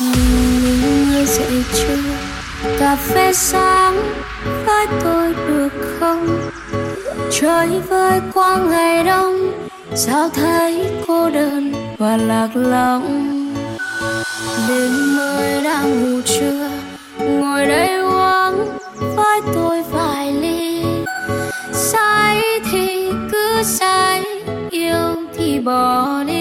Mình dậy chưa? Cà phê sáng, với tôi được không? Trời với quang ngày đông, Sao thấy cô đơn và lạc lõng? Đêm mới đang ngủ trưa, Ngồi đây uống với tôi vài ly. Say thì cứ say, Yêu thì bỏ đi.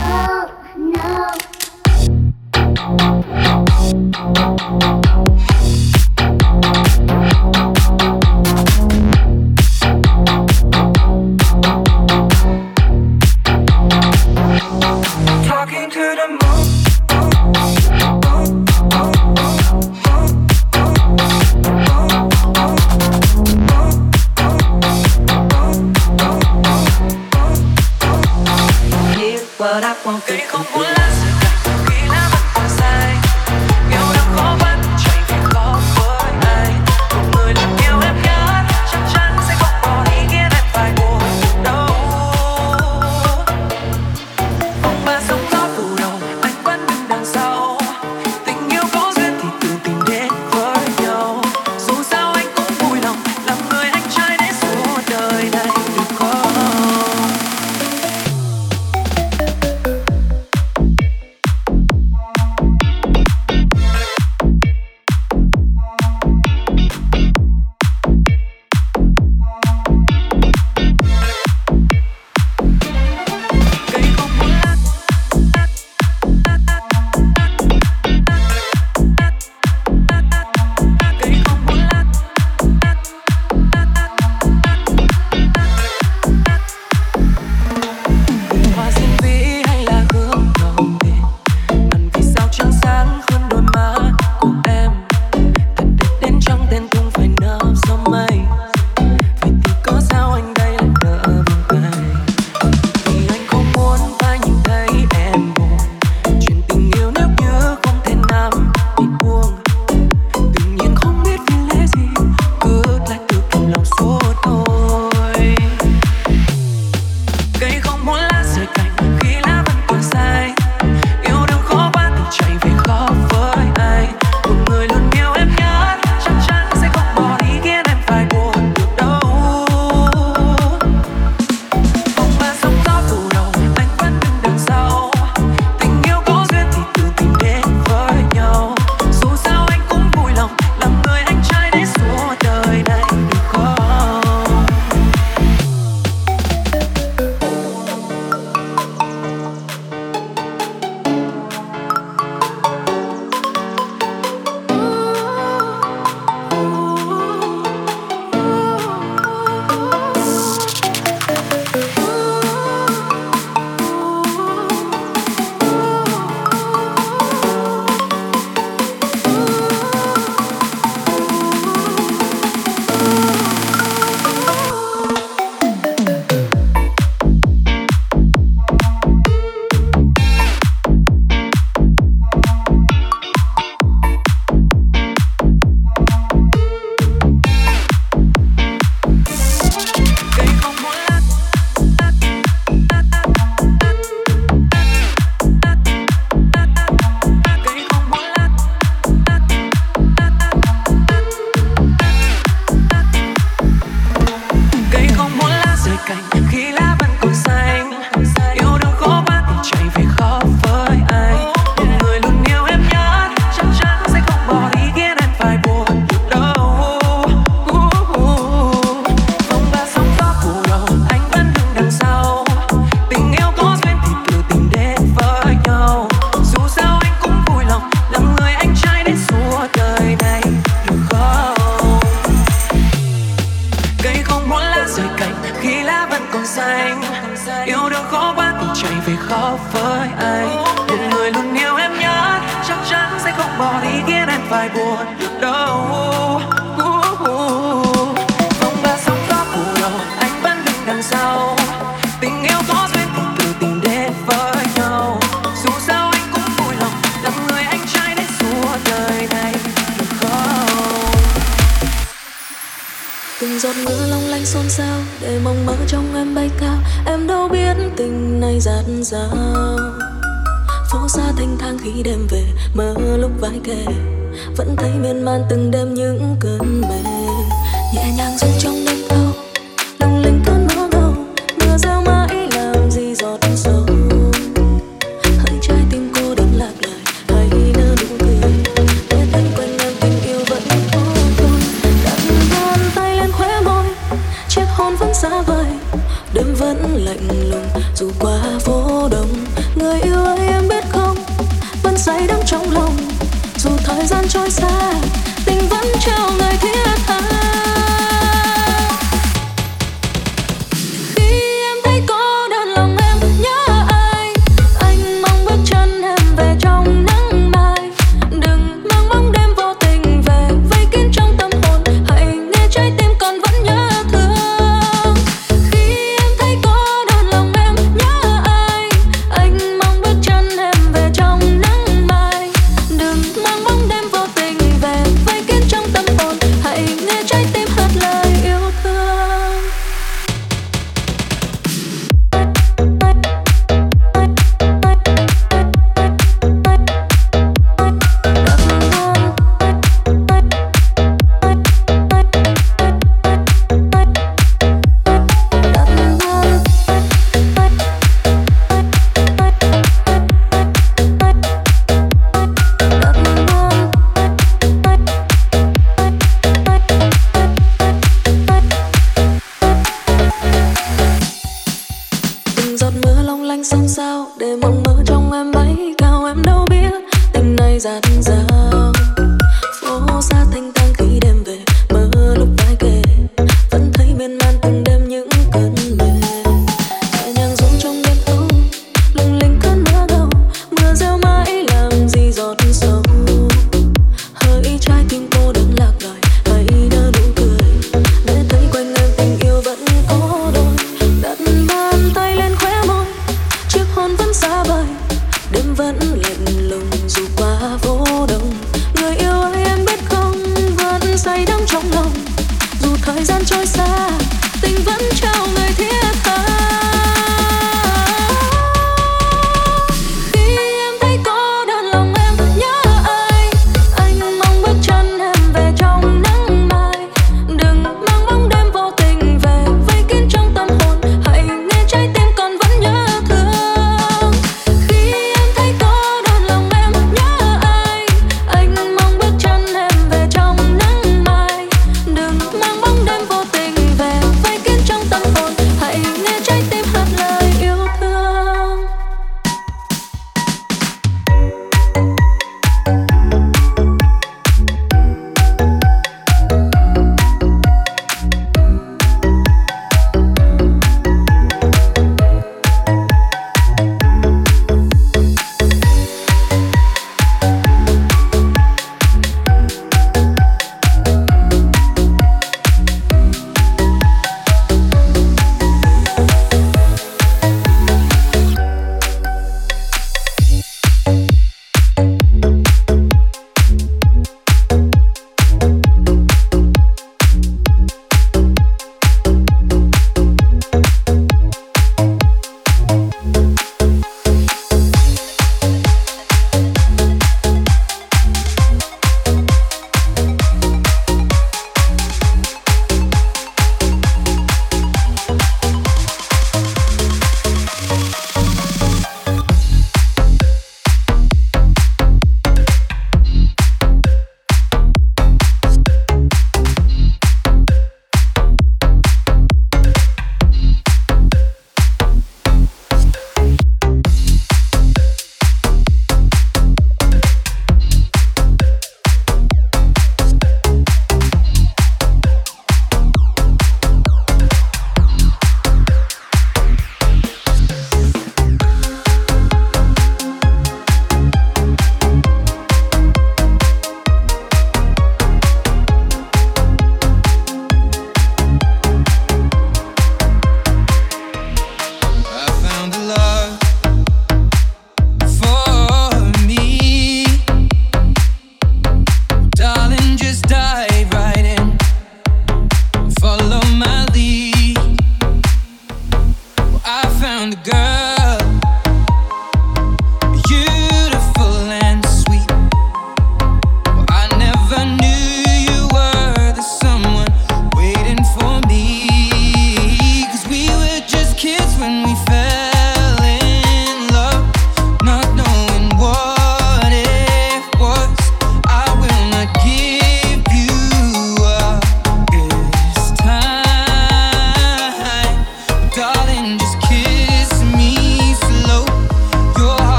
Oh no.